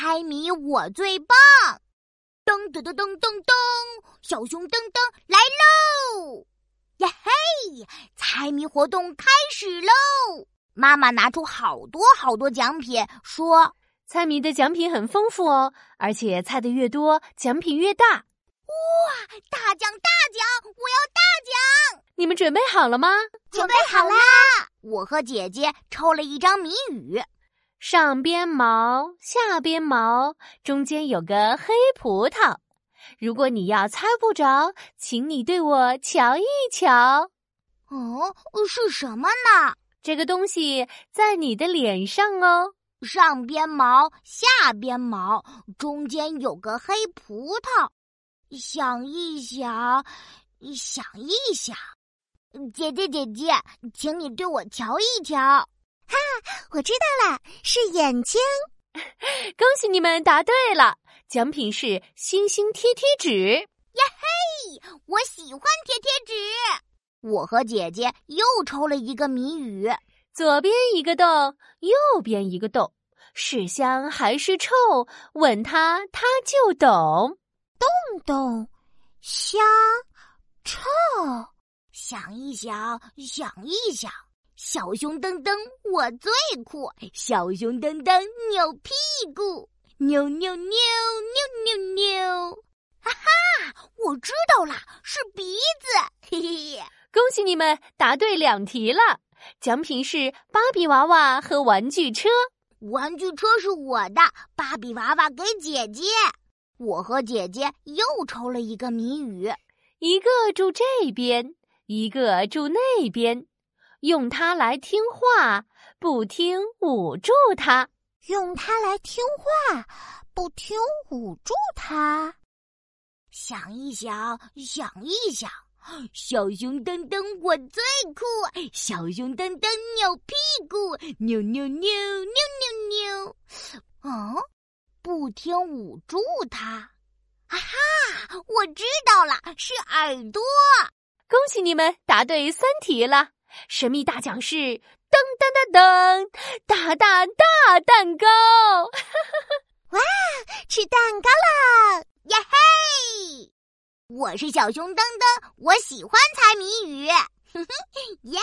猜谜我最棒！噔噔噔噔噔噔，小熊噔噔来喽！呀嘿，猜谜活动开始喽！妈妈拿出好多好多奖品，说：“猜谜的奖品很丰富哦，而且猜的越多，奖品越大。”哇，大奖大奖！我要大奖！你们准备好了吗？准备好啦！我和姐姐抽了一张谜语。上边毛，下边毛，中间有个黑葡萄。如果你要猜不着，请你对我瞧一瞧。哦，是什么呢？这个东西在你的脸上哦。上边毛，下边毛，中间有个黑葡萄。想一想，想一想，姐姐姐姐，请你对我瞧一瞧。哈，我知道了，是眼睛。恭喜你们答对了，奖品是星星贴贴纸。呀嘿，我喜欢贴贴纸。我和姐姐又抽了一个谜语：左边一个洞，右边一个洞，是香还是臭？问他他就懂。洞洞，香，臭。想一想，想一想。小熊噔噔，我最酷！小熊噔噔扭屁股，扭扭扭扭扭扭！哈哈，我知道了，是鼻子！嘿嘿，恭喜你们答对两题了，奖品是芭比娃娃和玩具车。玩具车是我的，芭比娃娃给姐姐。我和姐姐又抽了一个谜语，一个住这边，一个住那边。用它来听话，不听捂住它；用它来听话，不听捂住它。想一想，想一想，小熊噔噔我最酷！小熊噔噔扭屁股，扭扭扭扭扭扭。哦，不听捂住它。啊哈，我知道了，是耳朵。恭喜你们答对三题了。神秘大奖是噔噔噔噔，大大大蛋糕！哇，吃蛋糕了！耶嘿！我是小熊噔噔，我喜欢猜谜语，耶！